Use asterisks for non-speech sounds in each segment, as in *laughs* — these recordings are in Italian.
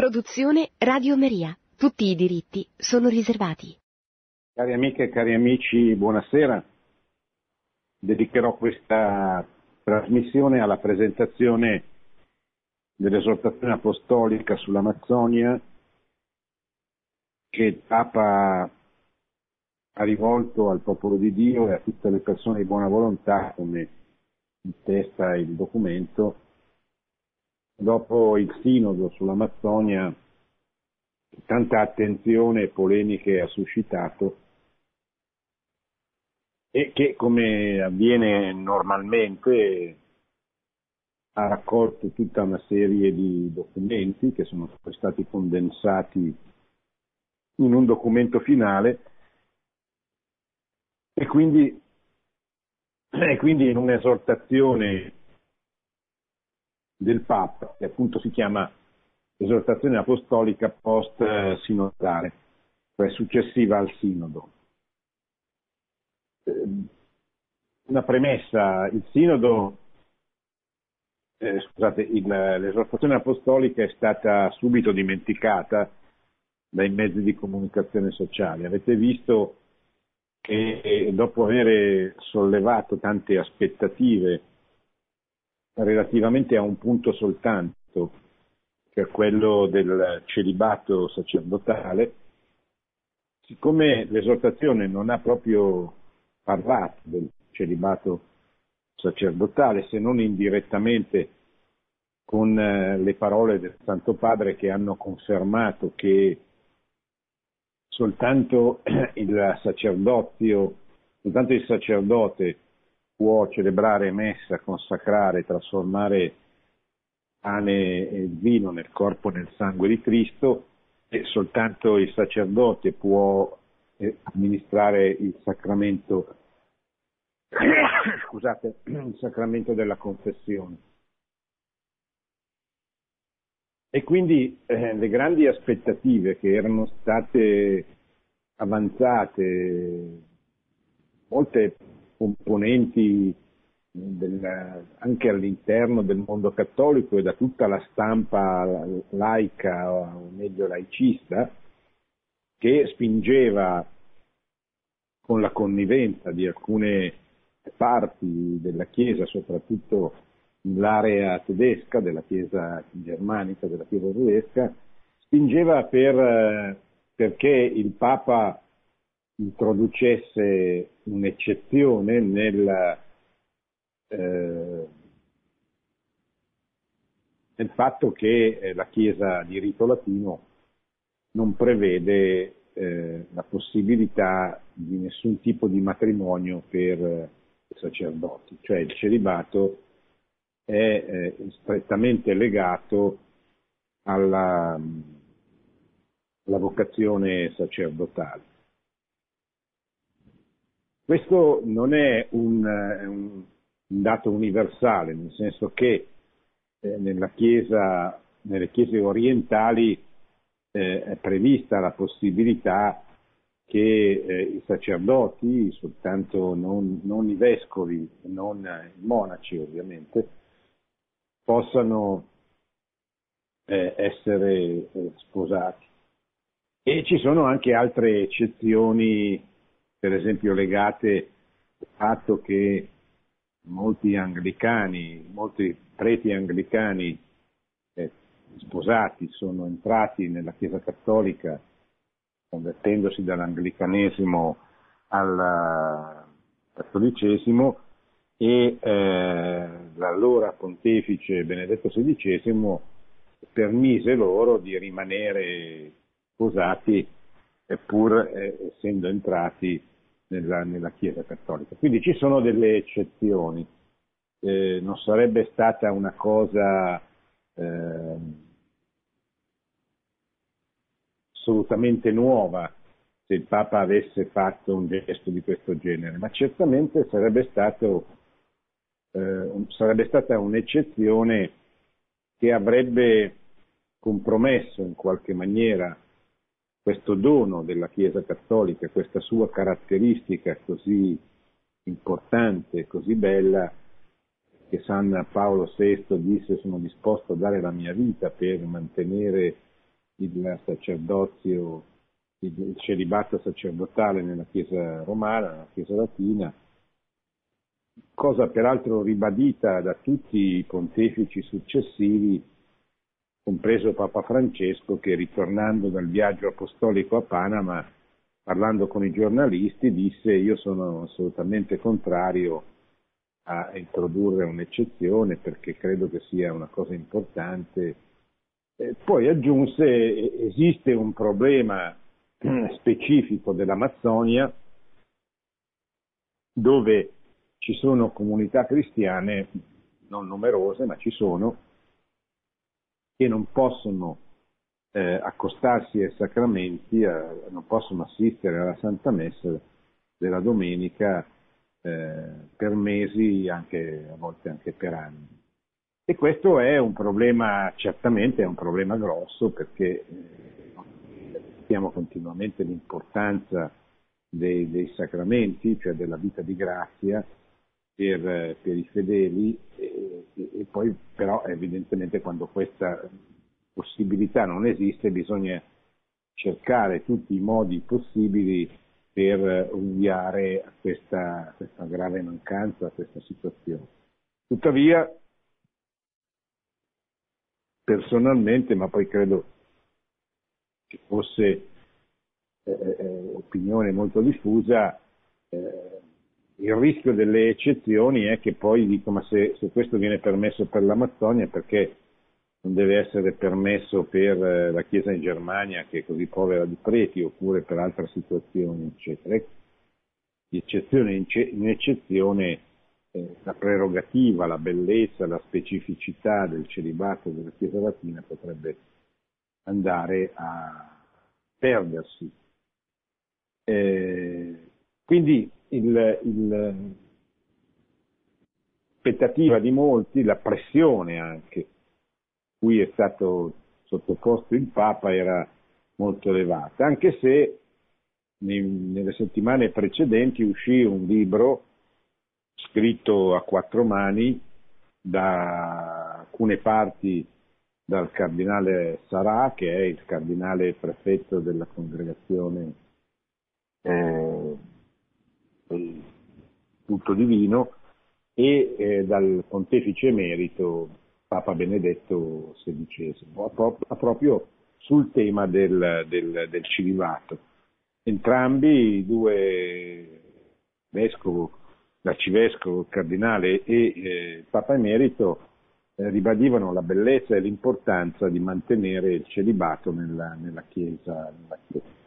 Produzione Radio Maria. Tutti i diritti sono riservati. Cari amiche e cari amici, buonasera. Dedicherò questa trasmissione alla presentazione dell'esortazione apostolica sull'Amazzonia che il Papa ha rivolto al popolo di Dio e a tutte le persone di buona volontà, come testa il documento, dopo il sinodo sull'Amazzonia, tanta attenzione e polemiche ha suscitato e che, come avviene normalmente, ha raccolto tutta una serie di documenti che sono stati condensati in un documento finale e quindi, *clears throat* e quindi in un'esortazione del Papa, che appunto si chiama esortazione apostolica post-sinodale, cioè successiva al sinodo. Ehm, una premessa, il sinodo, eh, scusate, il, l'esortazione apostolica è stata subito dimenticata dai mezzi di comunicazione sociale. Avete visto che dopo aver sollevato tante aspettative relativamente a un punto soltanto, cioè quello del celibato sacerdotale, siccome l'esortazione non ha proprio parlato del celibato sacerdotale, se non indirettamente con eh, le parole del Santo Padre che hanno confermato che soltanto *clears throat* il sacerdozio, soltanto il sacerdote può celebrare messa, consacrare, trasformare pane e vino nel corpo e nel sangue di Cristo e soltanto il sacerdote può eh, amministrare il sacramento, *coughs* scusate, il sacramento della confessione. E quindi eh, le grandi aspettative che erano state avanzate, molte componenti del, anche all'interno del mondo cattolico e da tutta la stampa laica o meglio laicista che spingeva con la connivenza di alcune parti della Chiesa, soprattutto nell'area tedesca, della Chiesa germanica, della Chiesa tedesca, spingeva per, perché il Papa introducesse un'eccezione nel, eh, nel fatto che eh, la Chiesa di rito latino non prevede eh, la possibilità di nessun tipo di matrimonio per eh, i sacerdoti, cioè il celibato è eh, strettamente legato alla, alla vocazione sacerdotale. Questo non è un, eh, un dato universale, nel senso che eh, chiesa, nelle chiese orientali eh, è prevista la possibilità che eh, i sacerdoti, soltanto non, non, i vescovi, non i monaci ovviamente, possano eh, essere eh, sposati. E ci sono anche altre eccezioni per esempio legate al fatto che molti anglicani, molti preti anglicani eh, sposati sono entrati nella Chiesa Cattolica convertendosi dall'anglicanesimo al cattolicesimo e eh, l'allora pontefice Benedetto XVI permise loro di rimanere sposati pur eh, essendo entrati nella, nella, Chiesa Cattolica. Quindi ci sono delle eccezioni. Eh, non sarebbe stata una cosa eh, assolutamente nuova se il Papa avesse fatto un gesto di questo genere, ma certamente sarebbe, stato, eh, sarebbe stata un'eccezione che avrebbe compromesso in qualche maniera questo dono della Chiesa Cattolica, questa sua caratteristica così importante, così bella, che San Paolo VI disse sono disposto a dare la mia vita per mantenere il sacerdozio, il celibato sacerdotale nella Chiesa romana, nella Chiesa latina, cosa peraltro ribadita da tutti i pontefici successivi, compreso Papa Francesco che ritornando dal viaggio apostolico a Panama, parlando con i giornalisti, disse io sono assolutamente contrario a introdurre un'eccezione perché credo che sia una cosa importante. Eh, poi aggiunse esiste un problema specifico dell'Amazzonia dove ci sono comunità cristiane, non numerose, ma ci sono, che non possono eh, accostarsi ai sacramenti, eh, non possono assistere alla Santa Messa della domenica eh, per mesi, anche, a volte anche per anni. E questo è un problema, certamente è un problema grosso perché ripetiamo eh, continuamente l'importanza dei, dei, sacramenti, cioè della vita di grazia, per, per i fedeli e, e, poi però evidentemente quando questa possibilità non esiste bisogna cercare tutti i modi possibili per ovviare a questa, questa grave mancanza, a questa situazione. Tuttavia, personalmente, ma poi credo che fosse eh, eh, opinione molto diffusa, eh, il rischio delle eccezioni è che poi dico ma se, se questo viene permesso per l'Amazzonia perché non deve essere permesso per eh, la Chiesa in Germania che è così povera di preti oppure per altre situazioni eccetera. Eccezione in eccezione eh, la prerogativa, la bellezza, la specificità del celibato della Chiesa latina potrebbe andare a perdersi. Eh, quindi l'aspettativa di molti, la pressione anche cui è stato sottoposto il Papa era molto elevata, anche se nelle settimane precedenti uscì un libro scritto a quattro mani da alcune parti dal cardinale Sarà, che è il cardinale prefetto della congregazione eh, tutto divino, e eh, dal pontefice emerito Papa Benedetto XVI, proprio sul tema del, del, del cilivato. Entrambi due vescovo, l'arcivescovo, il cardinale e eh, Papa emerito eh, ribadivano la bellezza e l'importanza di mantenere il celibato nella, nella, chiesa, nella chiesa.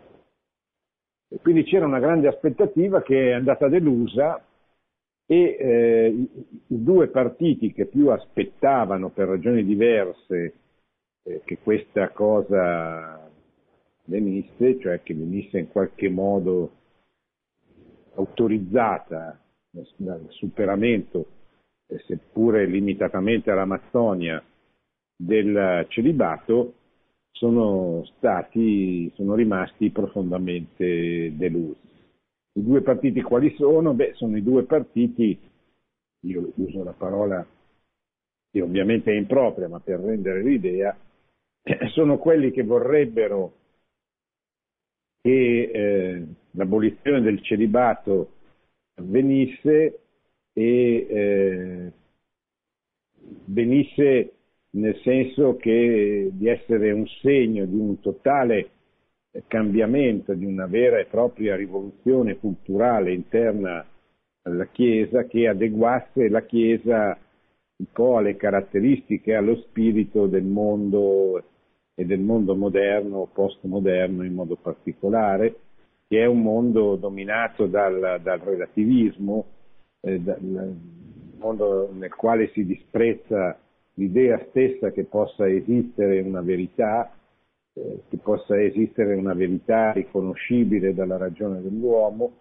E quindi c'era una grande aspettativa che è andata delusa e eh, i, due partiti che più aspettavano per ragioni diverse eh, che questa cosa venisse, cioè che venisse in qualche modo autorizzata dal superamento, eh, seppure limitatamente all'Amazzonia, del celibato, sono stati, sono rimasti profondamente delusi. I due partiti quali sono? Beh, sono i due partiti, io uso la parola che ovviamente è impropria, ma per rendere l'idea, *clears throat* sono quelli che vorrebbero che eh, l'abolizione del celibato avvenisse e eh, venisse nel senso che di essere un segno di un totale cambiamento, di una vera e propria rivoluzione culturale interna alla Chiesa che adeguasse la Chiesa un po' alle caratteristiche, allo spirito del mondo e del mondo moderno, postmoderno in modo particolare, che è un mondo dominato dal, dal relativismo, eh, dal mondo nel quale si disprezza l'idea stessa che possa esistere una verità, eh, che possa esistere una verità riconoscibile dalla ragione dell'uomo,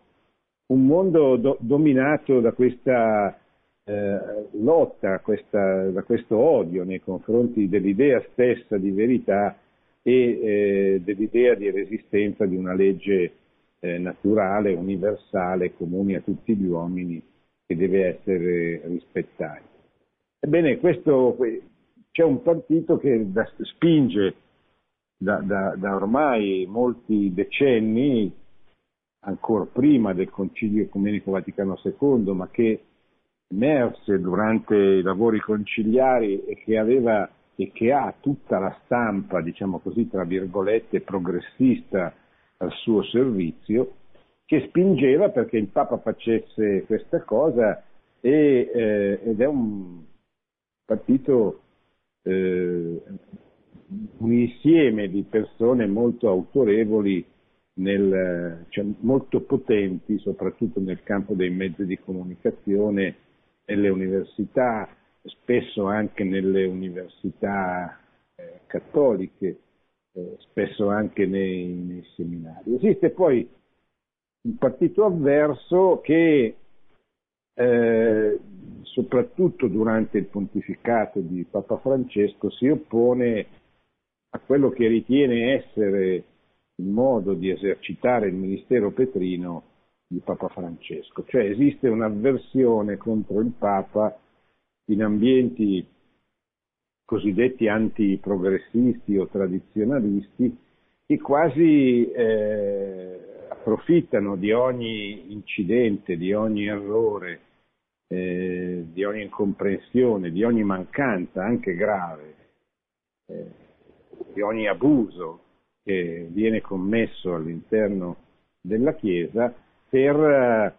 un mondo do, dominato da questa eh, lotta, questa, da questo odio nei confronti dell'idea stessa di verità e eh, dell'idea di resistenza di una legge eh, naturale, universale, comune a tutti gli uomini, che deve essere rispettata. Ebbene, questo, c'è un partito che spinge da, da, da ormai molti decenni, ancora prima del Concilio Ecumenico Vaticano II, ma che emerse durante i lavori conciliari e che aveva e che ha tutta la stampa, diciamo così, tra virgolette, progressista al suo servizio, che spingeva perché il Papa facesse questa cosa e, eh, ed è un partito, eh, un insieme di persone molto autorevoli, nel, cioè molto potenti, soprattutto nel campo dei mezzi di comunicazione, nelle università, spesso anche nelle università eh, cattoliche, eh, spesso anche nei, nei, seminari. Esiste poi un partito avverso che eh, soprattutto durante il pontificato di Papa Francesco si oppone a quello che ritiene essere il modo di esercitare il ministero petrino di Papa Francesco, cioè esiste un'avversione contro il Papa in ambienti cosiddetti antiprogressisti o tradizionalisti che quasi eh, approfittano di ogni incidente, di ogni errore, eh, di ogni incomprensione, di ogni mancanza anche grave, eh, di ogni abuso che viene commesso all'interno della Chiesa per, eh,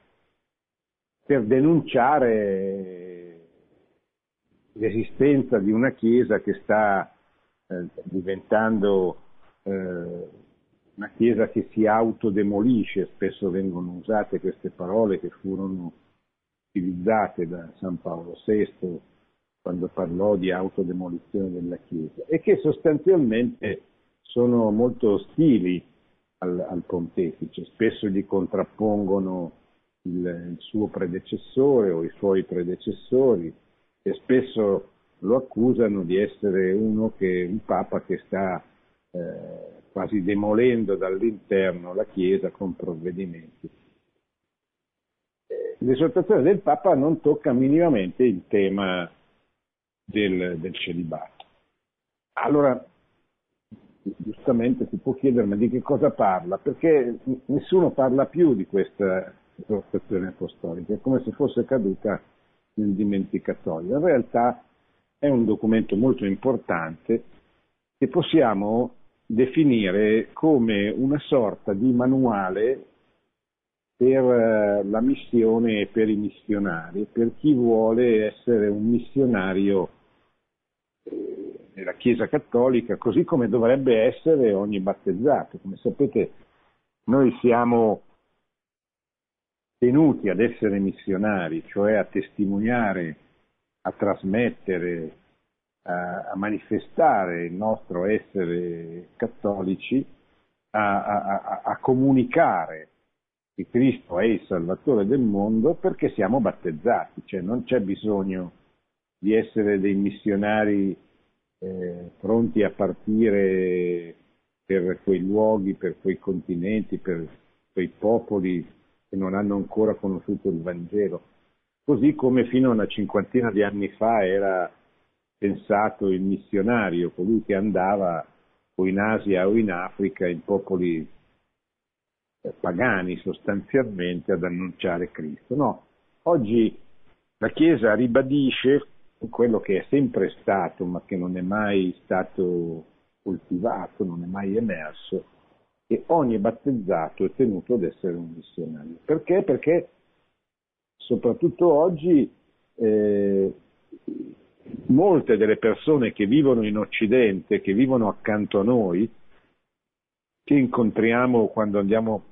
per denunciare l'esistenza di una Chiesa che sta eh, diventando eh, una Chiesa che si autodemolisce, spesso vengono usate queste parole che furono utilizzate da San Paolo VI quando parlò di autodemolizione della Chiesa e che sostanzialmente sono molto ostili al, al pontefice, spesso gli contrappongono il, il suo predecessore o i suoi predecessori, e spesso lo accusano di essere uno che, un papa che sta eh, quasi demolendo dall'interno la Chiesa con provvedimenti. Eh, l'esortazione del Papa non tocca minimamente il tema del, del celibato. Allora, giustamente si può chiedere ma di che cosa parla? Perché nessuno parla più di questa esortazione apostolica, è come se fosse caduta nel dimenticatoio. In realtà è un documento molto importante che possiamo definire come una sorta di manuale per eh, la missione e per i missionari, per chi vuole essere un missionario eh, nella Chiesa Cattolica, così come dovrebbe essere ogni battezzato. Come sapete, noi siamo tenuti ad essere missionari, cioè a testimoniare, a trasmettere, a, a manifestare il nostro essere cattolici, a, a, a comunicare che Cristo è il Salvatore del mondo perché siamo battezzati, cioè non c'è bisogno di essere dei missionari eh, pronti a partire per quei luoghi, per quei continenti, per quei popoli che non hanno ancora conosciuto il Vangelo, così come fino a una cinquantina di anni fa era pensato il missionario, colui che andava o in Asia o in Africa, in popoli eh, pagani sostanzialmente, ad annunciare Cristo. No, oggi la Chiesa ribadisce quello che è sempre stato, ma che non è mai stato coltivato, non è mai emerso, che ogni battezzato è tenuto ad essere un missionario. Perché? Perché soprattutto oggi eh, molte delle persone che vivono in Occidente, che vivono accanto a noi, che incontriamo quando andiamo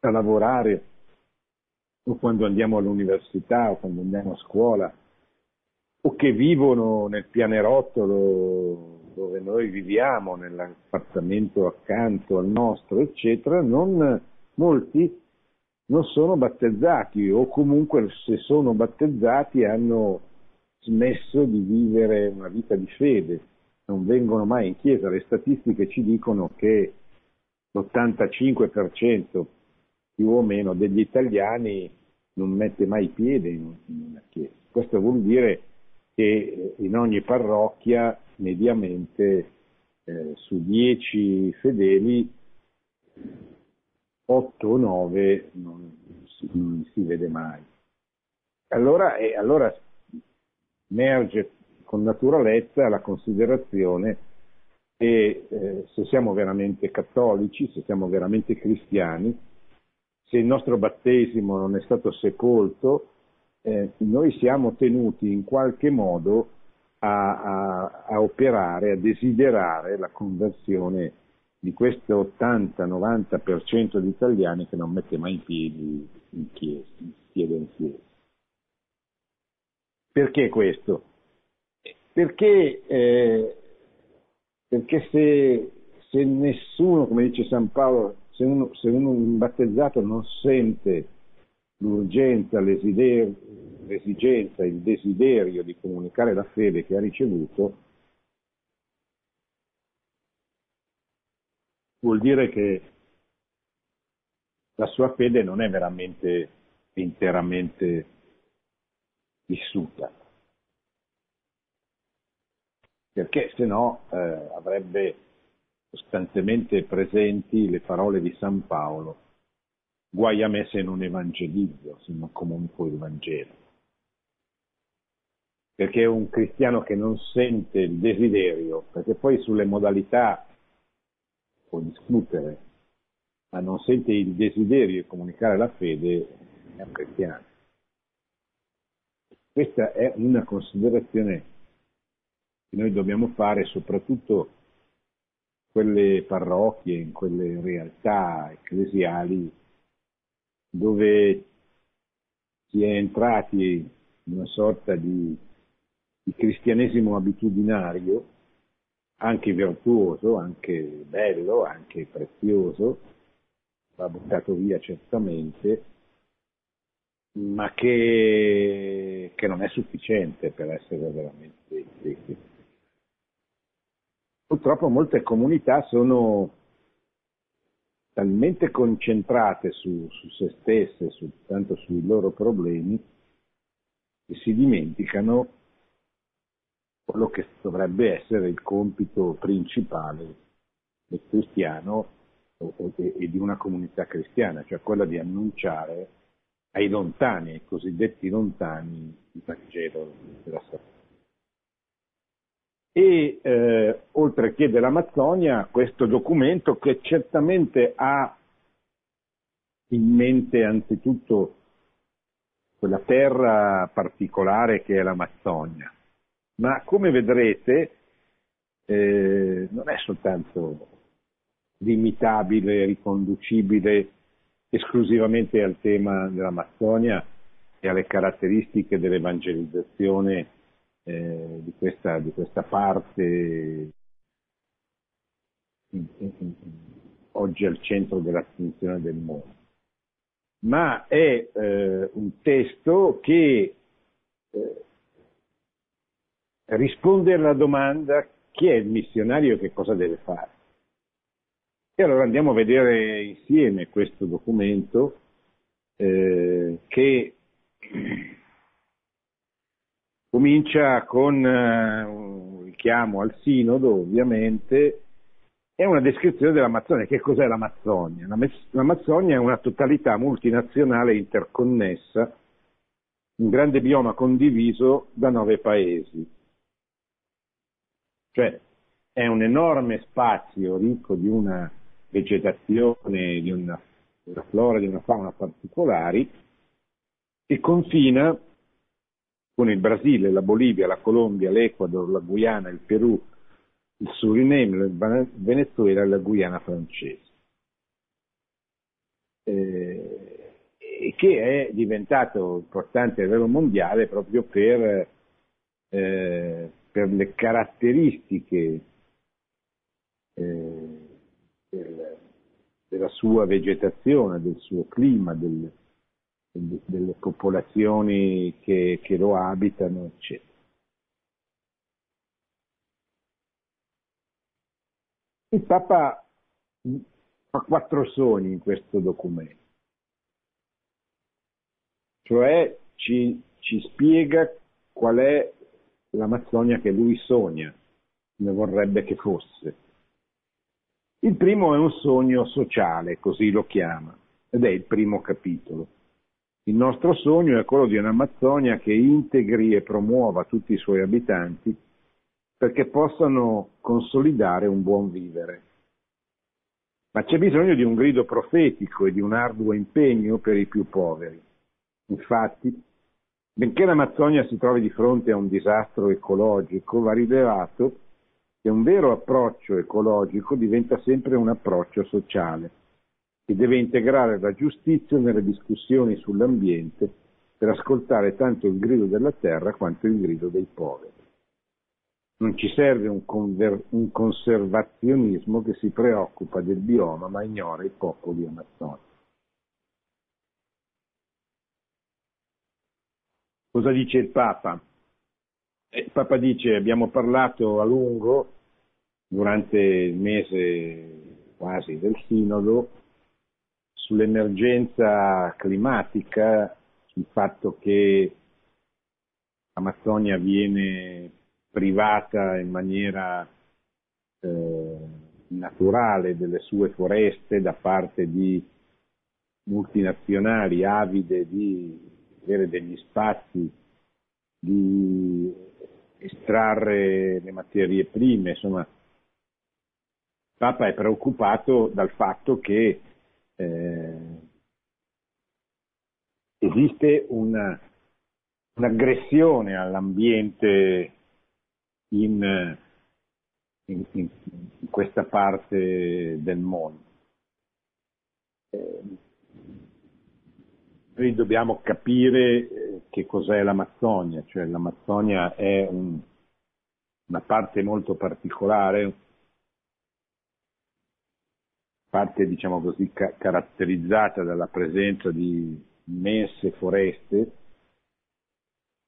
a lavorare o quando andiamo all'università o quando andiamo a scuola, o che vivono nel pianerottolo dove noi viviamo, nell'appartamento accanto al nostro, eccetera, non, molti non sono battezzati o comunque se sono battezzati hanno smesso di vivere una vita di fede, non vengono mai in chiesa. Le statistiche ci dicono che l'85% più o meno degli italiani non mette mai piede in una chiesa. Questo vuol dire che in ogni parrocchia mediamente eh, su 10 fedeli 8 o 9 non si, non si vede mai. Allora, eh, allora emerge con naturalezza la considerazione che eh, se siamo veramente cattolici, se siamo veramente cristiani, se il nostro battesimo non è stato sepolto, eh, noi siamo tenuti in qualche modo a, a, a, operare, a desiderare la conversione di questo 80-90% di italiani che non mette mai in piedi in chiesa, in chiesa. Perché questo? Perché, eh, perché se, se, nessuno, come dice San Paolo, se uno, se uno un battezzato non sente l'urgenza, l'esigenza, il desiderio di comunicare la fede che ha ricevuto, vuol dire che la sua fede non è veramente interamente vissuta. Perché se no eh, avrebbe costantemente presenti le parole di San Paolo Guai a me se non evangelizzo, se non comunico il Vangelo. Perché un cristiano che non sente il desiderio, perché poi sulle modalità può discutere, ma non sente il desiderio di comunicare la fede, è un cristiano. Questa è una considerazione che noi dobbiamo fare soprattutto in quelle parrocchie, in quelle realtà ecclesiali dove si è entrati in una sorta di, di cristianesimo abitudinario, anche virtuoso, anche bello, anche prezioso, va buttato via certamente, ma che, che non è sufficiente per essere veramente cristiani. Purtroppo molte comunità sono talmente concentrate su, su se stesse, tanto sui loro problemi, che si dimenticano quello che dovrebbe essere il compito principale del cristiano e di una comunità cristiana, cioè quella di annunciare ai lontani, ai cosiddetti lontani, il Vangelo della salvezza e eh, oltre che dell'Amazzonia questo documento che certamente ha in mente anzitutto quella terra particolare che è l'Amazzonia, ma come vedrete eh, non è soltanto limitabile, riconducibile esclusivamente al tema dell'Amazzonia e alle caratteristiche dell'evangelizzazione eh, di, questa, di, questa, parte oggi al centro dell'attenzione del mondo, ma è eh, un testo che eh, risponde alla domanda chi è il missionario e che cosa deve fare. E allora andiamo a vedere insieme questo documento eh, che Comincia con eh, un richiamo al sinodo, ovviamente, e una descrizione dell'Amazzonia. Che cos'è l'Amazzonia? L'Amazzonia è una totalità multinazionale interconnessa, un grande bioma condiviso da nove paesi. Cioè è un enorme spazio ricco di una vegetazione, di una, di una flora, di una fauna particolari, che confina con il Brasile, la Bolivia, la Colombia, l'Ecuador, la Guyana, il Perù, il Suriname, il Venezuela e la Guyana francese. Eh, che è diventato importante a livello mondiale proprio per, eh, per le caratteristiche eh, della sua vegetazione, del suo clima, del, delle popolazioni che, che lo abitano, eccetera. Il Papa fa quattro sogni in questo documento, cioè ci, ci spiega qual è l'Amazzonia che lui sogna, come vorrebbe che fosse. Il primo è un sogno sociale, così lo chiama, ed è il primo capitolo. Il nostro sogno è quello di un'Amazzonia che integri e promuova tutti i suoi abitanti perché possano consolidare un buon vivere. Ma c'è bisogno di un grido profetico e di un arduo impegno per i più poveri. Infatti, benché l'Amazzonia si trovi di fronte a un disastro ecologico, va rilevato che un vero approccio ecologico diventa sempre un approccio sociale che deve integrare la giustizia nelle discussioni sull'ambiente per ascoltare tanto il grido della terra quanto il grido dei poveri. Non ci serve un, conver- un conservazionismo che si preoccupa del bioma ma ignora i popoli amazzoni. Cosa dice il Papa? Eh, il Papa dice abbiamo parlato a lungo durante il mese quasi del Sinodo sull'emergenza climatica, sul fatto che l'Amazzonia viene privata in maniera eh, naturale delle sue foreste da parte di multinazionali avide di avere degli spazi, di estrarre le materie prime, insomma, Papa è preoccupato dal fatto che eh, esiste una, un'aggressione all'ambiente in, in, in, questa parte del mondo. Eh, noi dobbiamo capire eh, che cos'è l'Amazzonia, cioè l'Amazzonia è un, una parte molto particolare, parte diciamo così ca- caratterizzata dalla presenza di immense foreste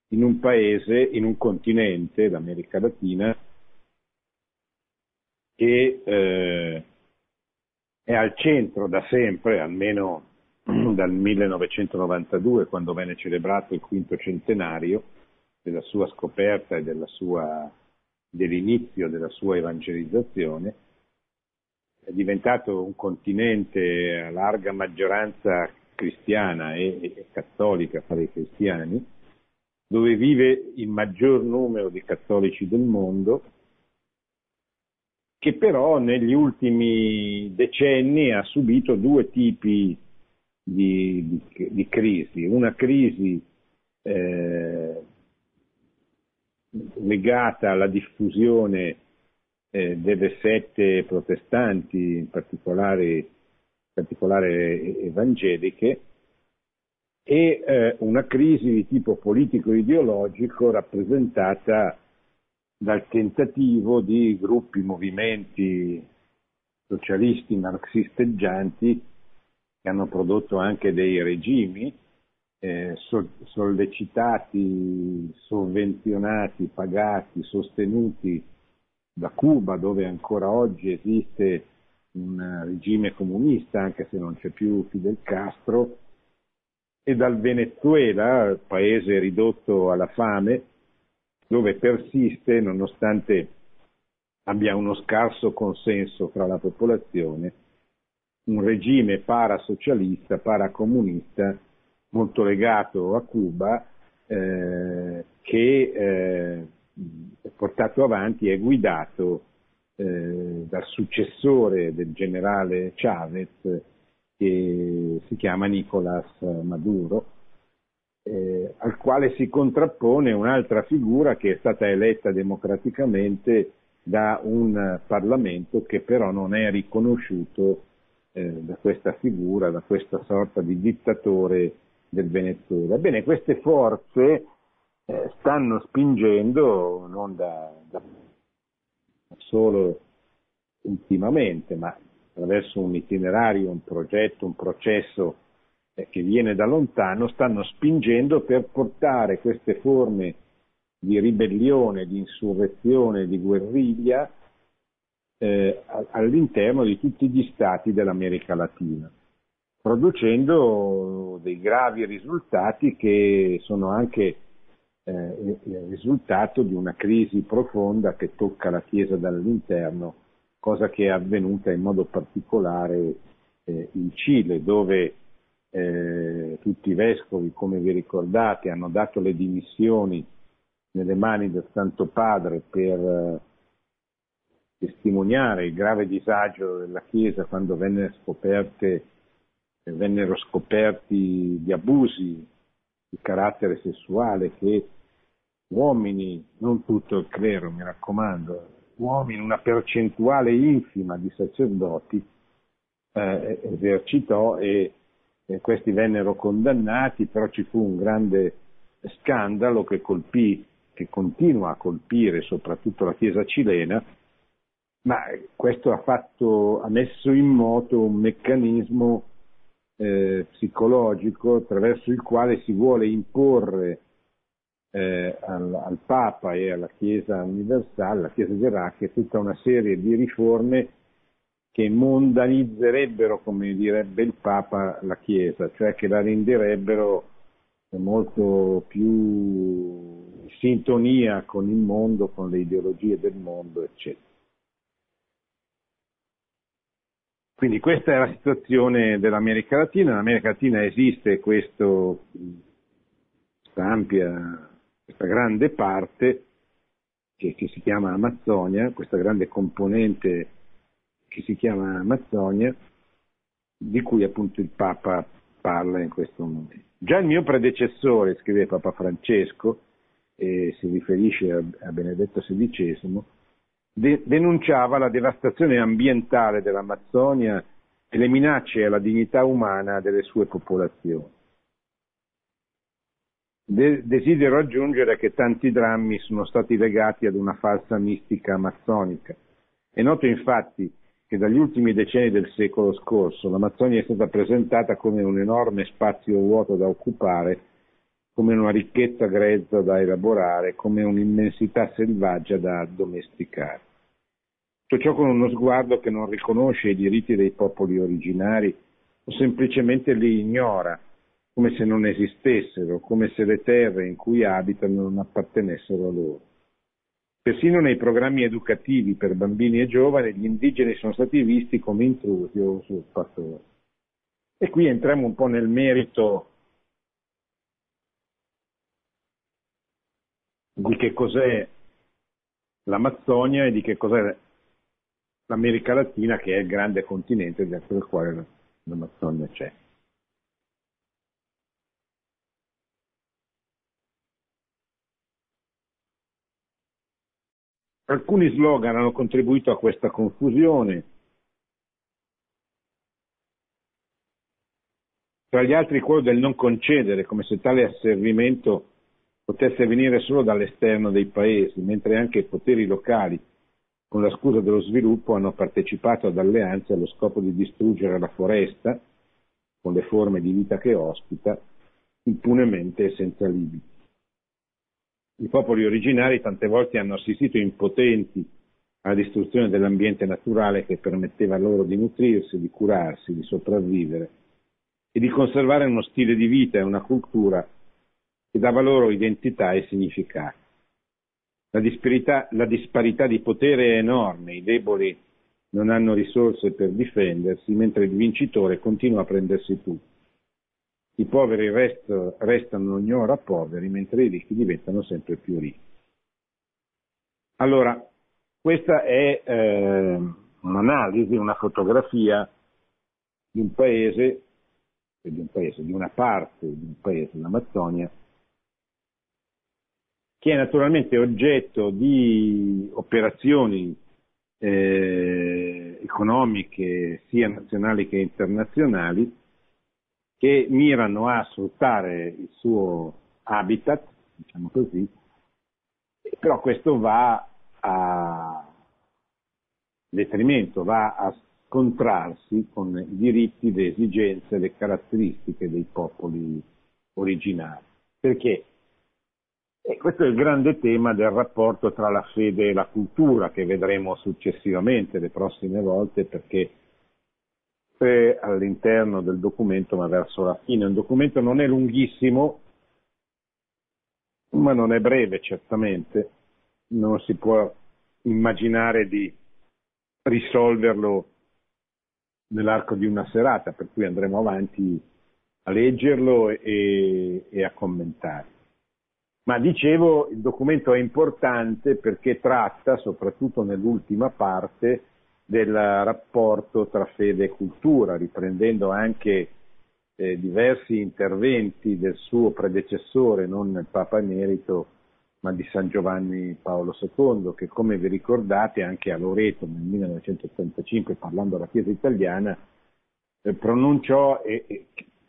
in un paese, in un continente, l'America Latina, che eh, è al centro da sempre, almeno *clears throat* dal 1992, quando venne celebrato il quinto centenario della sua scoperta e sua, dell'inizio della sua evangelizzazione, è diventato un continente a larga maggioranza cristiana e, e cattolica fra i cristiani, dove vive il maggior numero di cattolici del mondo, che però negli ultimi decenni ha subito due tipi di, di, di crisi. Una crisi eh, legata alla diffusione eh, delle sette protestanti, in particolare, in particolare evangeliche, e eh, una crisi di tipo politico-ideologico rappresentata dal tentativo di gruppi, movimenti socialisti marxisteggianti che hanno prodotto anche dei regimi eh, sollecitati, sovvenzionati, pagati, sostenuti da Cuba, dove ancora oggi esiste un regime comunista, anche se non c'è più Fidel Castro, e dal Venezuela, paese ridotto alla fame, dove persiste, nonostante abbia uno scarso consenso fra la popolazione, un regime parasocialista, paracomunista, molto legato a Cuba, eh, che eh, portato avanti e guidato eh, dal successore del generale Chavez, che si chiama Nicolás Maduro, eh, al quale si contrappone un'altra figura che è stata eletta democraticamente da un Parlamento che però non è riconosciuto eh, da questa figura, da questa sorta di dittatore del Venezuela. Bene, queste forze eh, stanno spingendo, non da, da solo ultimamente, ma attraverso un itinerario, un progetto, un processo eh, che viene da lontano, stanno spingendo per portare queste forme di ribellione, di insurrezione, di guerriglia eh, all'interno di tutti gli stati dell'America Latina, producendo dei gravi risultati che sono anche eh, il risultato di una crisi profonda che tocca la Chiesa dall'interno cosa che è avvenuta in modo particolare eh, in Cile, dove eh, tutti i vescovi, come vi ricordate, hanno dato le dimissioni nelle mani del Santo Padre per eh, testimoniare il grave disagio della Chiesa quando venne scoperte, vennero scoperti gli abusi di carattere sessuale che uomini, non tutto il clero mi raccomando, uomini, una percentuale infima di sacerdoti eh, esercitò e, e questi vennero condannati, però ci fu un grande scandalo che colpì, che continua a colpire soprattutto la Chiesa cilena, ma questo ha, fatto, ha messo in moto un meccanismo eh, psicologico attraverso il quale si vuole imporre eh, al, al, Papa e alla Chiesa universale, alla Chiesa gerarchica, tutta una serie di riforme che mondanizzerebbero, come direbbe il Papa, la Chiesa, cioè che la renderebbero molto più in sintonia con il mondo, con le ideologie del mondo, eccetera. Quindi questa è la situazione dell'America Latina. In America Latina esiste questo, ampia, questa grande parte che, che, si chiama Amazzonia, questa grande componente che si chiama Amazzonia, di cui appunto il Papa parla in questo momento. Già il mio predecessore, scrive Papa Francesco, e si riferisce a, Benedetto XVI, de- denunciava la devastazione ambientale dell'Amazzonia e le minacce alla dignità umana delle sue popolazioni. De- desidero aggiungere che tanti drammi sono stati legati ad una falsa mistica amazzonica. È noto infatti che dagli ultimi decenni del secolo scorso l'Amazzonia è stata presentata come un enorme spazio vuoto da occupare, come una ricchezza grezza da elaborare, come un'immensità selvaggia da addomesticare. Tutto ciò con uno sguardo che non riconosce i diritti dei popoli originari o semplicemente li ignora, come se non esistessero, come se le terre in cui abitano non appartenessero a loro. Persino nei programmi educativi per bambini e giovani gli indigeni sono stati visti come intrusi o usurpatori. E qui entriamo un po' nel merito di che cos'è l'Amazzonia e di che cos'è l'America Latina che è il grande continente dentro il quale l'Amazzonia c'è. Alcuni slogan hanno contribuito a questa confusione. Tra gli altri quello del non concedere, come se tale asservimento potesse venire solo dall'esterno dei paesi, mentre anche i poteri locali con la scusa dello sviluppo, hanno partecipato ad alleanze allo scopo di distruggere la foresta, con le forme di vita che ospita, impunemente e senza limiti. I popoli originari tante volte hanno assistito impotenti alla distruzione dell'ambiente naturale che permetteva loro di nutrirsi, di curarsi, di sopravvivere e di conservare uno stile di vita e una cultura che dava loro identità e significato. La disparità, la disparità di potere è enorme, i deboli non hanno risorse per difendersi, mentre il vincitore continua a prendersi tutto. I poveri resto, restano ogni poveri, mentre i ricchi diventano sempre più ricchi. Allora, questa è eh, un'analisi, una fotografia di un paese, di un paese, di una parte di un paese, l'Amazzonia, che è naturalmente oggetto di operazioni eh, economiche sia nazionali che internazionali che mirano a sfruttare il suo habitat, diciamo così, però questo va a detrimento, va a scontrarsi con i diritti, le esigenze, le caratteristiche dei popoli originari. Perché? E questo è il grande tema del rapporto tra la fede e la cultura che vedremo successivamente le prossime volte perché è all'interno del documento ma verso la fine. Un documento non è lunghissimo ma non è breve certamente, non si può immaginare di risolverlo nell'arco di una serata, per cui andremo avanti a leggerlo e, e a commentare. Ma dicevo, il documento è importante perché tratta, soprattutto nell'ultima parte, del rapporto tra fede e cultura, riprendendo anche eh, diversi interventi del suo predecessore, non il Papa Emerito, ma di San Giovanni Paolo II, che come vi ricordate anche a Loreto nel 1985, parlando alla Chiesa italiana, eh, pronunciò eh,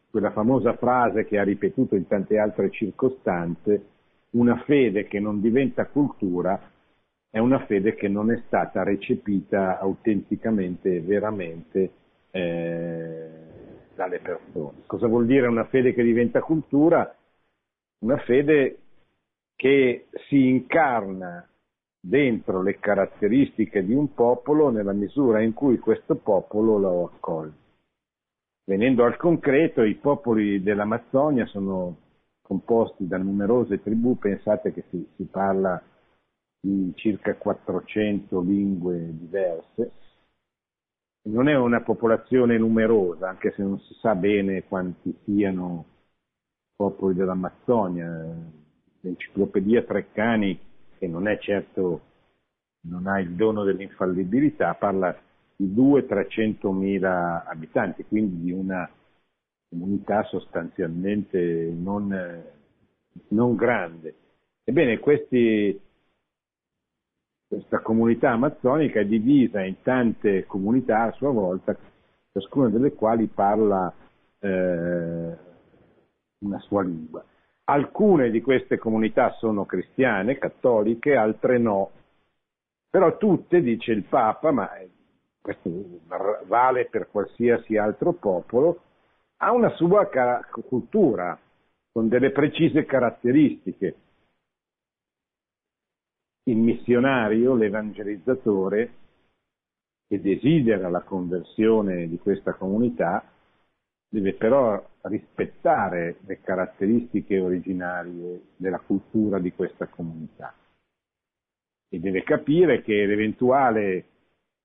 quella famosa frase che ha ripetuto in tante altre circostanze, una fede che non diventa cultura è una fede che non è stata recepita autenticamente e veramente eh, dalle persone. Cosa vuol dire una fede che diventa cultura? Una fede che si incarna dentro le caratteristiche di un popolo nella misura in cui questo popolo lo accoglie. Venendo al concreto, i popoli dell'Amazzonia sono composti da numerose tribù, pensate che si, si parla di circa 400 lingue diverse. Non è una popolazione numerosa, anche se non si sa bene quanti siano popoli dell'Amazzonia. L'enciclopedia Treccani, che non è certo, non ha il dono dell'infallibilità, parla di 200-300 mila abitanti, quindi di una comunità sostanzialmente non, non grande. Ebbene, questi, questa comunità amazzonica è divisa in tante comunità a sua volta, ciascuna delle quali parla eh, una sua lingua. Alcune di queste comunità sono cristiane, cattoliche, altre no. Però tutte, dice il Papa, ma questo vale per qualsiasi altro popolo, ha una sua cultura con delle precise caratteristiche. Il missionario, l'evangelizzatore, che desidera la conversione di questa comunità, deve però rispettare le caratteristiche originarie della cultura di questa comunità e deve capire che l'eventuale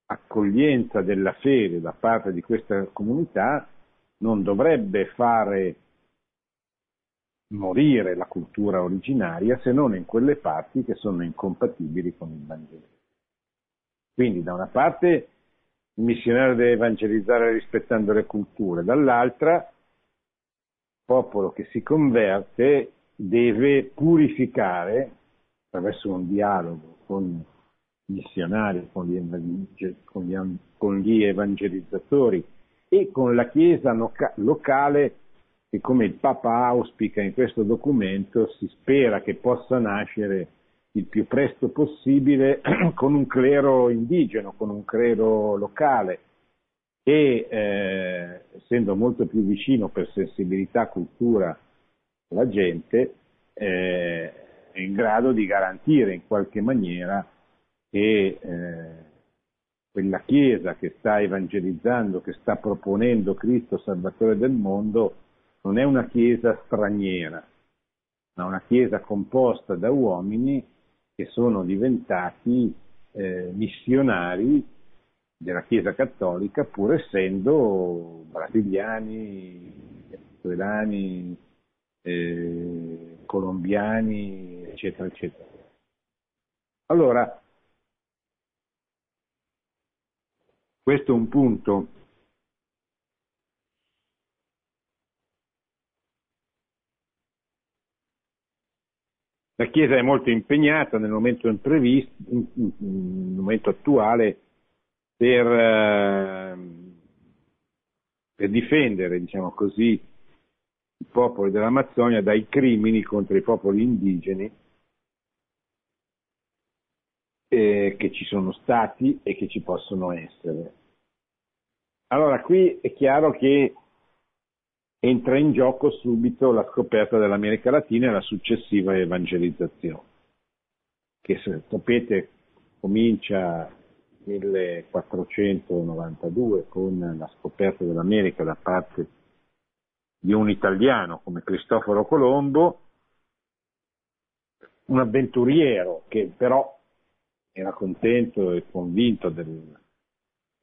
accoglienza della fede da parte di questa comunità non dovrebbe fare morire la cultura originaria se non in quelle parti che sono incompatibili con il Vangelo. Quindi da una parte il missionario deve evangelizzare rispettando le culture, dall'altra il popolo che si converte deve purificare attraverso un dialogo con i missionari, con gli, con gli, con gli evangelizzatori e con la Chiesa locale che come il Papa auspica in questo documento si spera che possa nascere il più presto possibile *clears throat* con un clero indigeno, con un clero locale e eh, essendo molto più vicino per sensibilità, cultura alla gente, eh, è in grado di garantire in qualche maniera che eh, quella Chiesa che sta evangelizzando, che sta proponendo Cristo Salvatore del mondo, non è una Chiesa straniera, ma una Chiesa composta da uomini che sono diventati eh, missionari della Chiesa Cattolica pur essendo brasiliani, venezuelani, eh, colombiani, eccetera, eccetera. Allora, questo è un punto La Chiesa è molto impegnata nel momento, imprevisto, nel momento attuale per, eh, per difendere, diciamo così, i popoli dell'Amazzonia dai crimini contro i popoli indigeni eh, che ci sono stati e che ci possono essere. Allora qui è chiaro che entra in gioco subito la scoperta dell'America Latina e la successiva evangelizzazione, che se sapete comincia nel 1492 con la scoperta dell'America da parte di un italiano come Cristoforo Colombo, un avventuriero che però era contento e convinto del,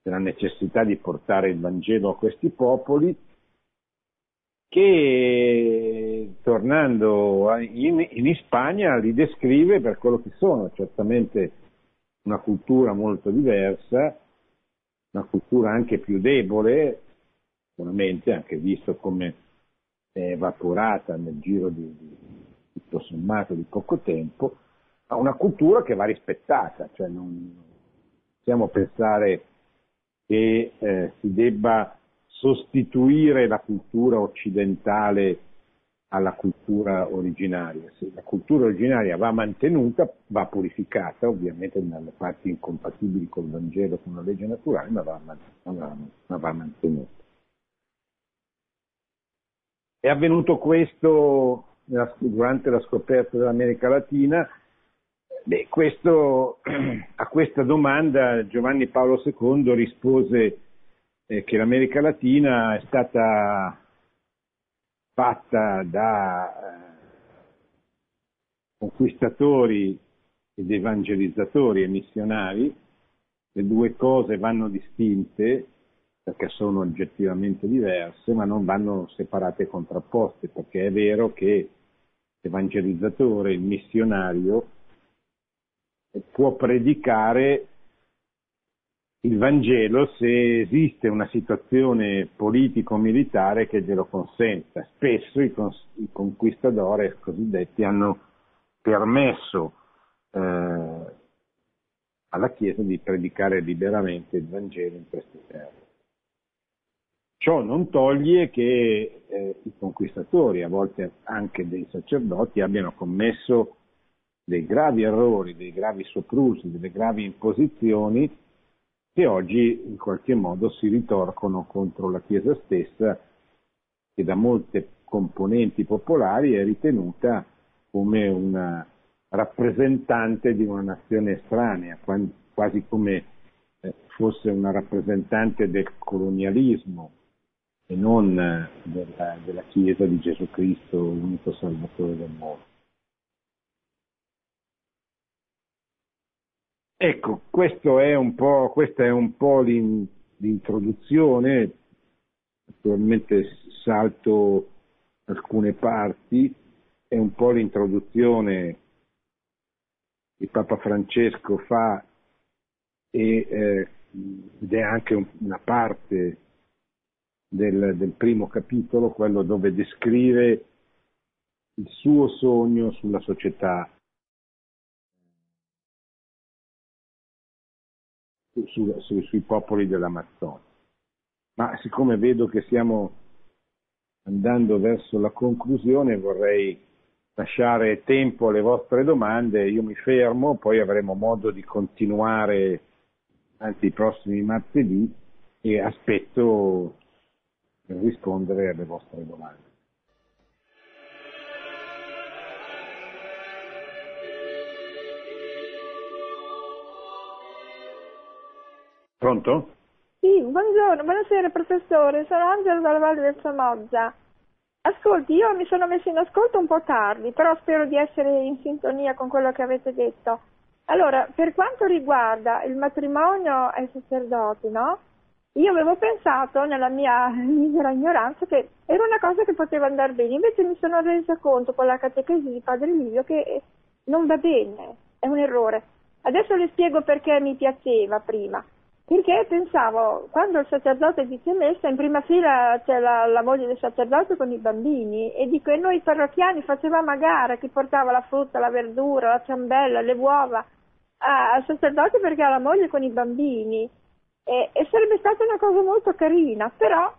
della necessità di portare il Vangelo a questi popoli, che tornando in, in Spagna li descrive per quello che sono, certamente una cultura molto diversa, una cultura anche più debole, sicuramente anche visto come è evaporata nel giro di, di tutto sommato di poco tempo, ma una cultura che va rispettata, cioè non possiamo pensare che eh, si debba sostituire la cultura occidentale alla cultura originaria. Se la cultura originaria va mantenuta, va purificata, ovviamente nelle parti incompatibili col Vangelo, con la legge naturale, ma va, ma va mantenuta. È avvenuto questo durante la scoperta dell'America Latina. Beh, questo, *clears throat* a questa domanda Giovanni Paolo II rispose eh, che l'America Latina è stata fatta da eh, conquistatori ed evangelizzatori e missionari, le due cose vanno distinte perché sono oggettivamente diverse, ma non vanno separate e contrapposte, perché è vero che l'evangelizzatore, il missionario, può predicare il Vangelo se esiste una situazione politico-militare che glielo consenta. Spesso i, cons- i conquistadores cosiddetti hanno permesso eh, alla Chiesa di predicare liberamente il Vangelo in queste terre. Ciò non toglie che eh, i conquistatori, a volte anche dei sacerdoti, abbiano commesso dei gravi errori, dei gravi soprusi, delle gravi imposizioni che oggi in qualche modo si ritorcono contro la Chiesa stessa, che da molte componenti popolari è ritenuta come una rappresentante di una nazione estranea, quasi come eh, fosse una rappresentante del colonialismo e non della, della Chiesa di Gesù Cristo, l'unico Salvatore del mondo. Ecco, è questa è un po' l'introduzione, naturalmente salto alcune parti, è un po' l'introduzione che Papa Francesco fa e, eh, ed è anche un, una parte del, del primo capitolo, quello dove descrive il suo sogno sulla società su, su, sui popoli dell'Amazzonia. Ma siccome vedo che stiamo andando verso la conclusione, vorrei lasciare tempo alle vostre domande, io mi fermo, poi avremo modo di continuare anzi i prossimi martedì e aspetto rispondere alle vostre domande. Pronto? Sì, buongiorno, buonasera professore, sono Angela dalla Valle del Samoggia. Ascolti, io mi sono messa in ascolto un po' tardi, però spero di essere in sintonia con quello che avete detto. Allora, per quanto riguarda il matrimonio ai sacerdoti, no? Io avevo pensato, nella mia *laughs* misera ignoranza, che era una cosa che poteva andare bene, invece mi sono resa conto con la catechesi di Padre Livio che non va bene, è un errore. Adesso le spiego perché mi piaceva prima. Perché pensavo, quando il sacerdote dice messa, in prima fila c'è la, la moglie del sacerdote con i bambini e dico, e noi parrocchiani facevamo a gara chi portava la frutta, la verdura, la ciambella, le uova al sacerdote perché ha la moglie con i bambini. E, e, sarebbe stata una cosa molto carina, però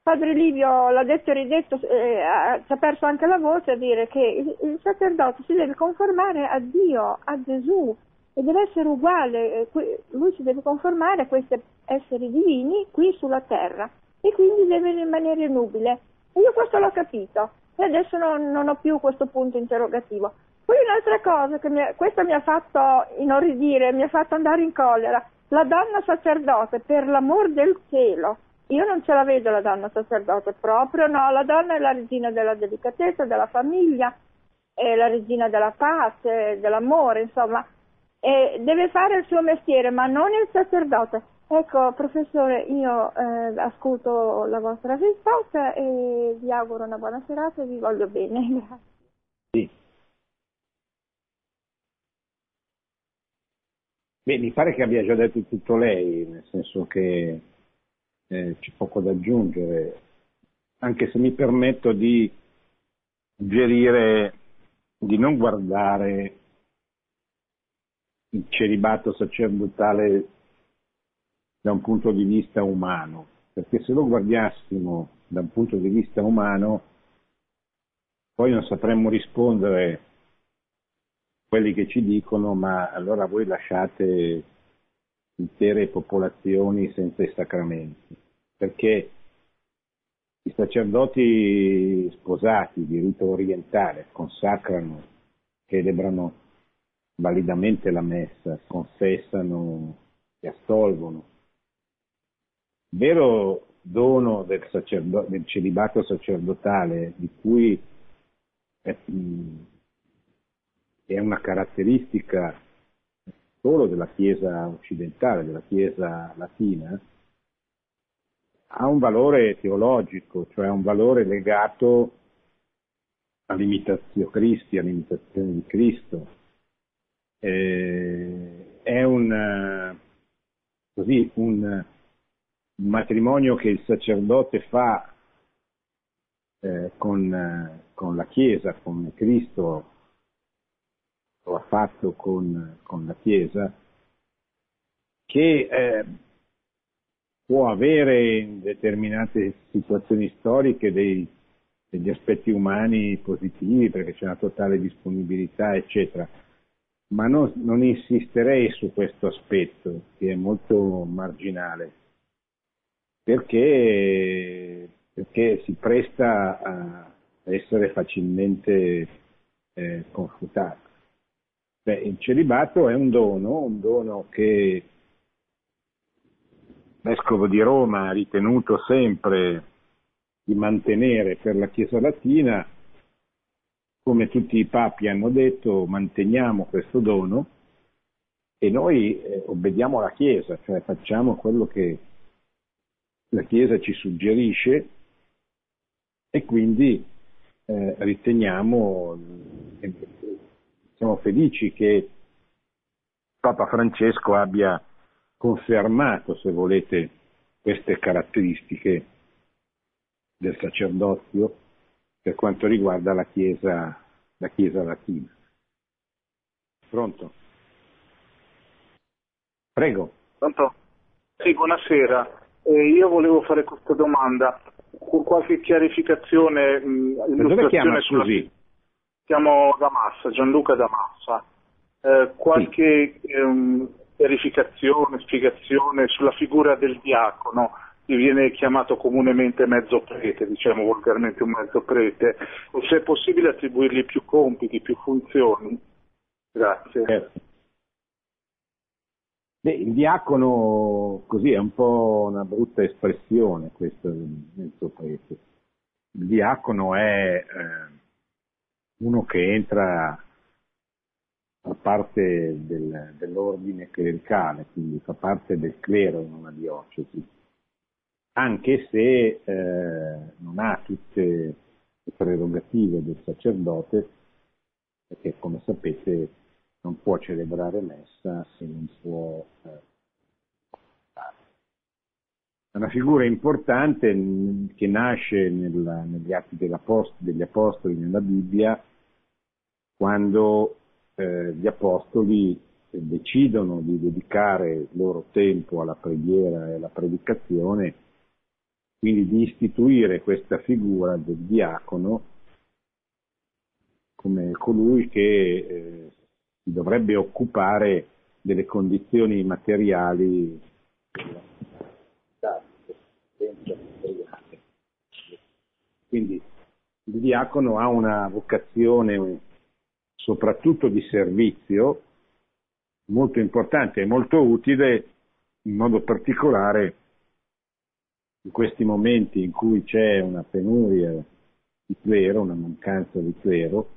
Padre Livio l'ha detto e ridetto, eh, ci ha perso anche la voce a dire che il, il, sacerdote si deve conformare a Dio, a Gesù e deve essere uguale, eh, lui si deve conformare a questi esseri divini qui sulla terra. E quindi deve rimanere nubile. E io questo l'ho capito. E adesso non, non ho più questo punto interrogativo. Poi un'altra cosa che mi, questo mi ha fatto inorridire, mi ha fatto andare in collera, la donna sacerdote, per l'amor del cielo, io non ce la vedo la donna sacerdote proprio, no, la donna è la regina della delicatezza, della famiglia, è la regina della pace, dell'amore, insomma, e deve fare il suo mestiere, ma non il sacerdote. Ecco, professore, io eh, ascolto la vostra risposta e vi auguro una buona serata e vi voglio bene. *laughs* Grazie. Sì. Beh, mi pare che abbia già detto tutto lei, nel senso che eh, c'è poco da aggiungere, anche se mi permetto di suggerire di non guardare il celibato sacerdotale da un punto di vista umano, perché se lo guardassimo da un punto di vista umano, poi non sapremmo rispondere a quelli che ci dicono ma allora voi lasciate intere popolazioni senza i sacramenti, perché i sacerdoti sposati di rito orientale consacrano, celebrano validamente la messa, confessano e astolgono. Il vero dono del, sacerdo- del celibato sacerdotale, di cui è, è una caratteristica solo della Chiesa occidentale, della Chiesa latina, ha un valore teologico, cioè un valore legato all'imitazione Cristi, all'imitazione di Cristo. Eh, è un, così, un, un, matrimonio che il sacerdote fa eh, con, con, la Chiesa, con Cristo, lo ha fatto con, con la Chiesa, che eh, può avere in determinate situazioni storiche dei, degli aspetti umani positivi perché c'è una totale disponibilità, eccetera. Ma non, non insisterei su questo aspetto che è molto marginale perché, perché si presta a essere facilmente eh, confutato. Beh, il celibato è un dono, un dono che Vescovo di Roma ha ritenuto sempre di mantenere per la Chiesa latina, come tutti i papi hanno detto, manteniamo questo dono e noi eh, obbediamo alla Chiesa, cioè facciamo quello che la Chiesa ci suggerisce e quindi eh, riteniamo, eh, siamo felici che Papa Francesco abbia confermato, se volete, queste caratteristiche del sacerdozio per quanto riguarda la Chiesa, la chiesa latina. Pronto? Prego. Pronto? Sì, buonasera. Eh, io volevo fare questa domanda con qualche chiarificazione. Mh, dove chiama, sulla... scusi? Chiamo da Massa, Gianluca da Massa. Eh, qualche sì. ehm, verificazione, spiegazione sulla figura del diacono, viene chiamato comunemente mezzo prete, diciamo volgarmente un mezzo prete, o se è possibile attribuirgli più compiti, più funzioni. Grazie. Certo. Beh, il diacono così è un po' una brutta espressione questo mezzo prete. Il diacono è eh, uno che entra fa parte del, dell'ordine clericale, quindi fa parte del clero in una diocesi, anche se eh, non ha tutte le prerogative del sacerdote, perché come sapete non può celebrare messa se non può eh, è una figura importante che nasce nella, negli atti degli apostoli nella Bibbia quando eh, gli apostoli decidono di dedicare il loro tempo alla preghiera e alla predicazione, quindi di istituire questa figura del diacono come colui che eh, dovrebbe occupare delle condizioni materiali quindi il diacono ha una vocazione soprattutto di servizio, molto importante e molto utile, in modo particolare in questi momenti in cui c'è una penuria di clero, una mancanza di clero,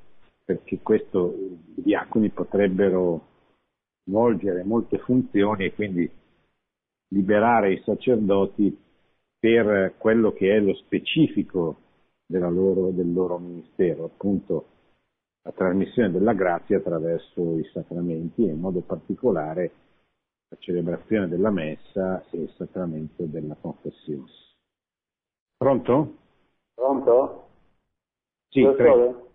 perché questo, i diaconi potrebbero svolgere molte funzioni e quindi liberare i sacerdoti per quello che è lo specifico loro, del loro ministero, appunto la trasmissione della grazia attraverso i sacramenti e in modo particolare la celebrazione della messa e il sacramento della confessione. Pronto? Pronto? Sì, prego.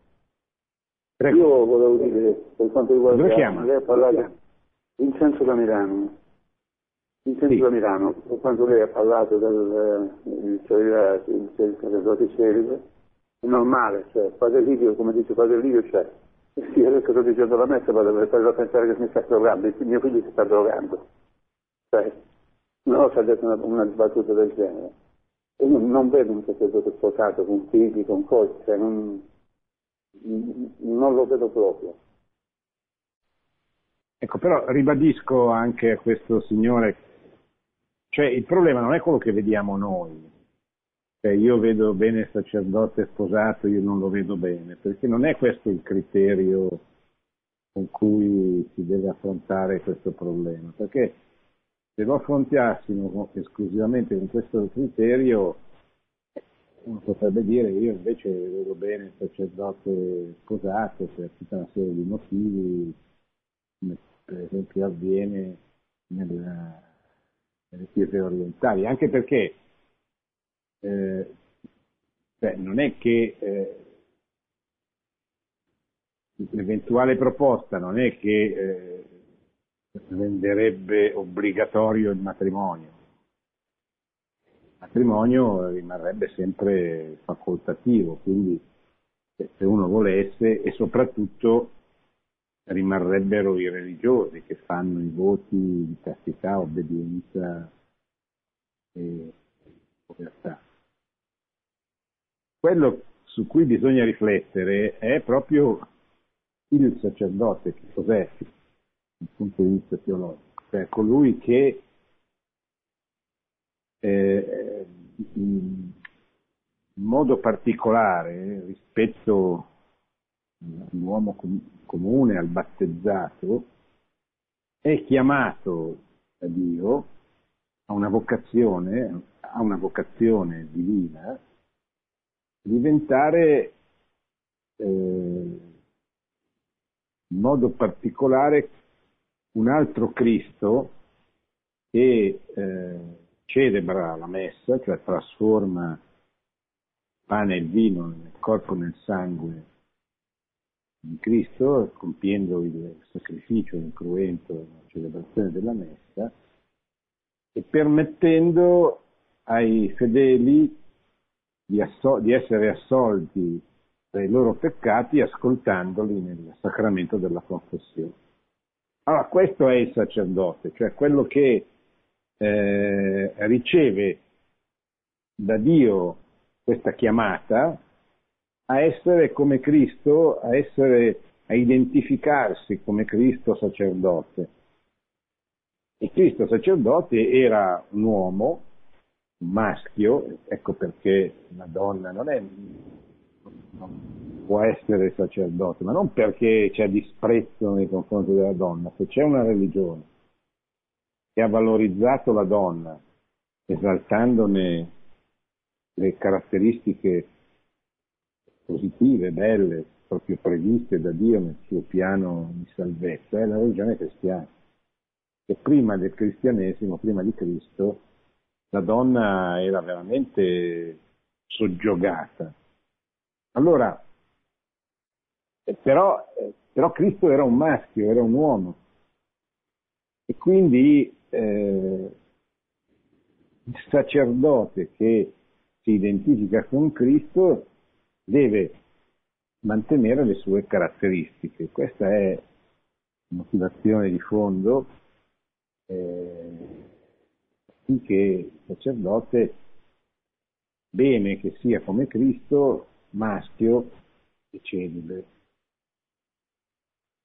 prego. Io volevo dire, per quanto riguarda... Dove chiama? Lei ha parlato... Vincenzo da Milano. Vincenzo sì. da Milano, per quanto lei ha parlato del sacerdote celibe, è normale, cioè, Padre Livio, come dice Padre Livio, cioè, sì, adesso sto dicendo la messa, ma dovrebbe pensare che mi sta drogando, mio figlio si sta drogando. Cioè, una volta ha detto una, una battuta del genere. E io non vedo un sacerdote sposato con figli, con cose, cioè non, non lo vedo proprio. Ecco, però ribadisco anche a questo signore, cioè il problema non è quello che vediamo noi, cioè io vedo bene il sacerdote sposato, io non lo vedo bene, perché non è questo il criterio con cui si deve affrontare questo problema, perché se lo affrontassimo esclusivamente con questo criterio, uno potrebbe dire io invece vedo bene il sacerdote sposato per tutta una serie di motivi, come per esempio avviene nella, nelle chiese orientali, anche perché eh, cioè non è che eh, l'eventuale proposta non è che eh, renderebbe obbligatorio il matrimonio. Il matrimonio rimarrebbe sempre facoltativo, quindi se uno volesse e soprattutto rimarrebbero i religiosi che fanno i voti di castità, obbedienza e povertà. Quello su cui bisogna riflettere è proprio il sacerdote, che cos'è dal punto di vista teologico, cioè colui che eh, in modo particolare rispetto all'uomo comune, al battezzato, è chiamato da Dio a una vocazione, a una vocazione divina diventare eh, in modo particolare un altro Cristo che eh, celebra la messa, cioè trasforma pane e vino nel corpo e nel sangue di Cristo, compiendo il sacrificio incruento la celebrazione della messa e permettendo ai fedeli di, assol- di essere assolti dai loro peccati ascoltandoli nel sacramento della confessione. Allora, questo è il sacerdote, cioè quello che eh, riceve da Dio questa chiamata a essere come Cristo, a, essere, a identificarsi come Cristo sacerdote. E Cristo sacerdote era un uomo maschio, ecco perché la donna non, è, non può essere sacerdote, ma non perché c'è disprezzo nei confronti della donna, se c'è una religione che ha valorizzato la donna, esaltandone le caratteristiche positive, belle, proprio previste da Dio nel suo piano di salvezza, è la religione cristiana. Che prima del cristianesimo, prima di Cristo, la donna era veramente soggiogata. Allora, eh, però, eh, però, Cristo era un maschio, era un uomo. E quindi eh, il sacerdote che si identifica con Cristo deve mantenere le sue caratteristiche. Questa è la motivazione di fondo. Eh, affinché il sacerdote, bene che sia come Cristo, maschio e celibe.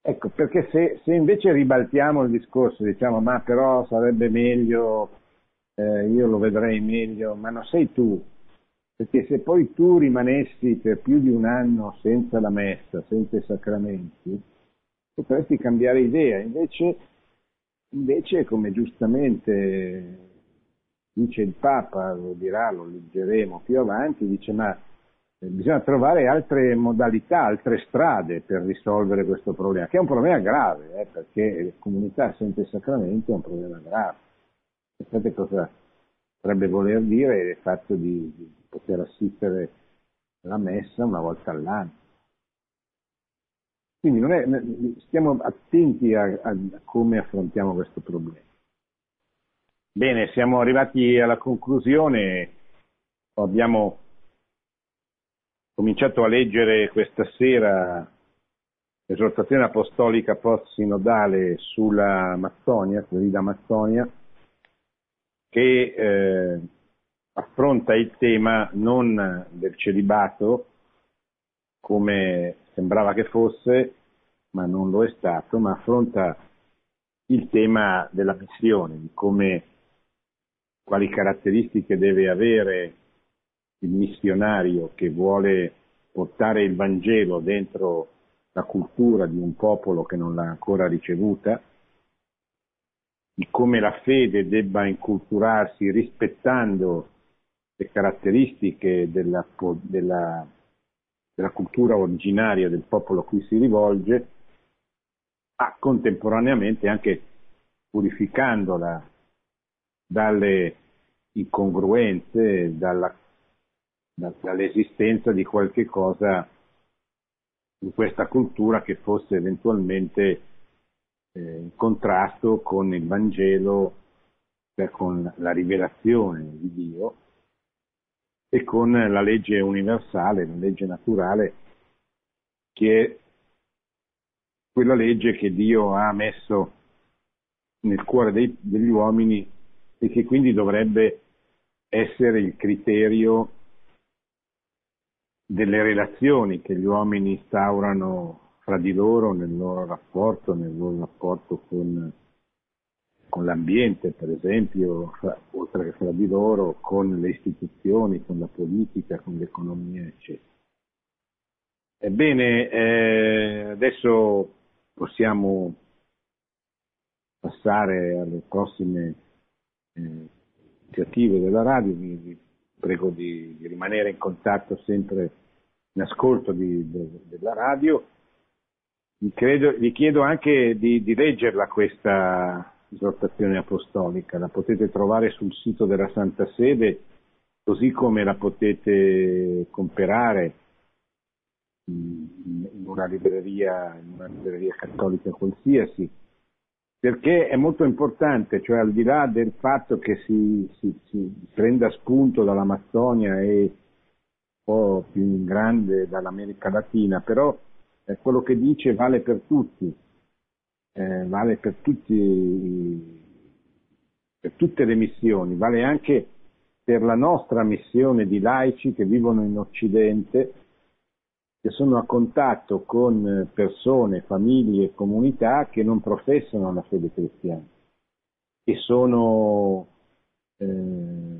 Ecco, perché se, se, invece ribaltiamo il discorso, diciamo, ma però sarebbe meglio, eh, io lo vedrei meglio, ma non sei tu, perché se poi tu rimanessi per più di un anno senza la messa, senza i sacramenti, potresti cambiare idea, invece, invece come giustamente dice il Papa, lo dirà, lo leggeremo più avanti, dice ma eh, bisogna trovare altre modalità, altre strade per risolvere questo problema, che è un problema grave, eh, perché comunità senza il sacramento è un problema grave. Sapete cosa potrebbe voler dire il fatto di, di poter assistere alla messa una volta all'anno? Quindi è, stiamo attenti a, a come affrontiamo questo problema. Bene, siamo arrivati alla conclusione, abbiamo cominciato a leggere questa sera l'esortazione apostolica post-sinodale sulla Mazzonia, sulla Mazzonia, che eh, affronta il tema non del celibato, come sembrava che fosse, ma non lo è stato, ma affronta il tema della missione, di come, quali caratteristiche deve avere il missionario che vuole portare il Vangelo dentro la cultura di un popolo che non l'ha ancora ricevuta, di come la fede debba inculturarsi rispettando le caratteristiche della, della della cultura originaria del popolo a cui si rivolge, ma contemporaneamente anche purificandola dalle incongruenze, dalla, dall'esistenza di qualche cosa in questa cultura che fosse eventualmente eh, in contrasto con il Vangelo, cioè con la rivelazione di Dio e con la legge universale, la legge naturale, che è quella legge che Dio ha messo nel cuore dei, degli uomini e che quindi dovrebbe essere il criterio delle relazioni che gli uomini instaurano fra di loro nel loro rapporto, nel loro rapporto con con l'ambiente, per esempio, fra, oltre che fra di loro, con le istituzioni, con la politica, con l'economia, eccetera. Ebbene, eh, adesso possiamo passare alle prossime iniziative della radio, vi, prego di, di, rimanere in contatto sempre in ascolto di, de, della radio. Vi, credo, vi chiedo anche di, di leggerla questa, esortazione apostolica, la potete trovare sul sito della Santa Sede, così come la potete comprare in una libreria, in una libreria cattolica qualsiasi, perché è molto importante, cioè al di là del fatto che si, si, si prenda spunto dall'Amazzonia e un po' più in grande dall'America Latina, però eh, quello che dice vale per tutti, eh, vale per, tutti, per tutte le missioni, vale anche per la nostra missione di laici che vivono in Occidente, che sono a contatto con persone, famiglie comunità che non professano la fede cristiana, che sono eh,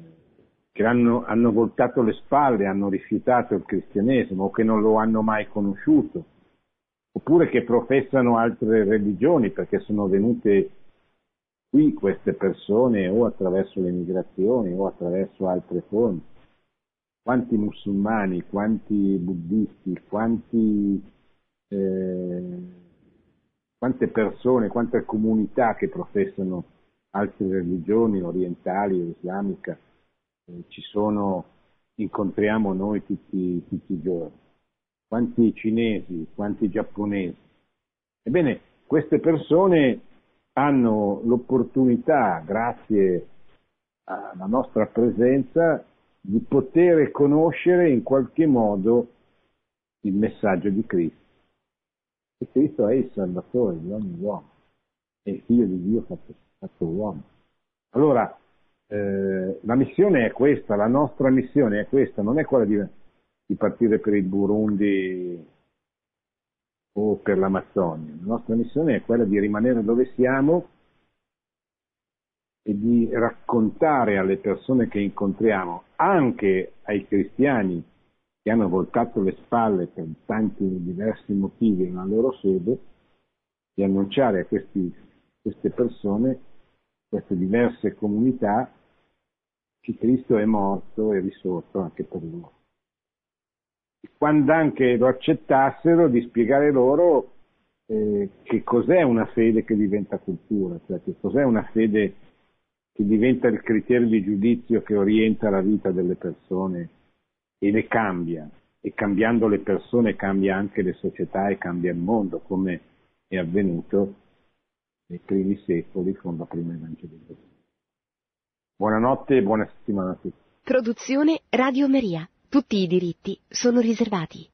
che hanno, hanno voltato le spalle, hanno rifiutato il cristianesimo o che non lo hanno mai conosciuto oppure che professano altre religioni perché sono venute qui queste persone o attraverso le migrazioni o attraverso altre forme. Quanti musulmani, quanti buddisti, quanti, eh, quante persone, quante comunità che professano altre religioni orientali o islamica eh, ci sono, incontriamo noi tutti, tutti i giorni quanti cinesi, quanti giapponesi. Ebbene, queste persone hanno l'opportunità, grazie alla nostra presenza, di poter conoscere in qualche modo il messaggio di Cristo. E Cristo è il Salvatore di ogni uomo, è il figlio di Dio fatto, fatto uomo. Allora, eh, la missione è questa, la nostra missione è questa, non è quella di di partire per il Burundi o per l'Amazzonia. La nostra missione è quella di rimanere dove siamo e di raccontare alle persone che incontriamo, anche ai cristiani che hanno voltato le spalle per tanti diversi motivi alla loro sede, di annunciare a questi, queste persone, queste diverse comunità, che Cristo è morto e risorto anche per loro. E quando anche lo accettassero, di spiegare loro eh, che cos'è una fede che diventa cultura, cioè che cos'è una fede che diventa il criterio di giudizio che orienta la vita delle persone e le cambia, e cambiando le persone cambia anche le società e cambia il mondo, come è avvenuto nei primi secoli con la prima evangelizzazione. Buonanotte e buona settimana a tutti. Produzione Radio Maria. Tutti i diritti sono riservati.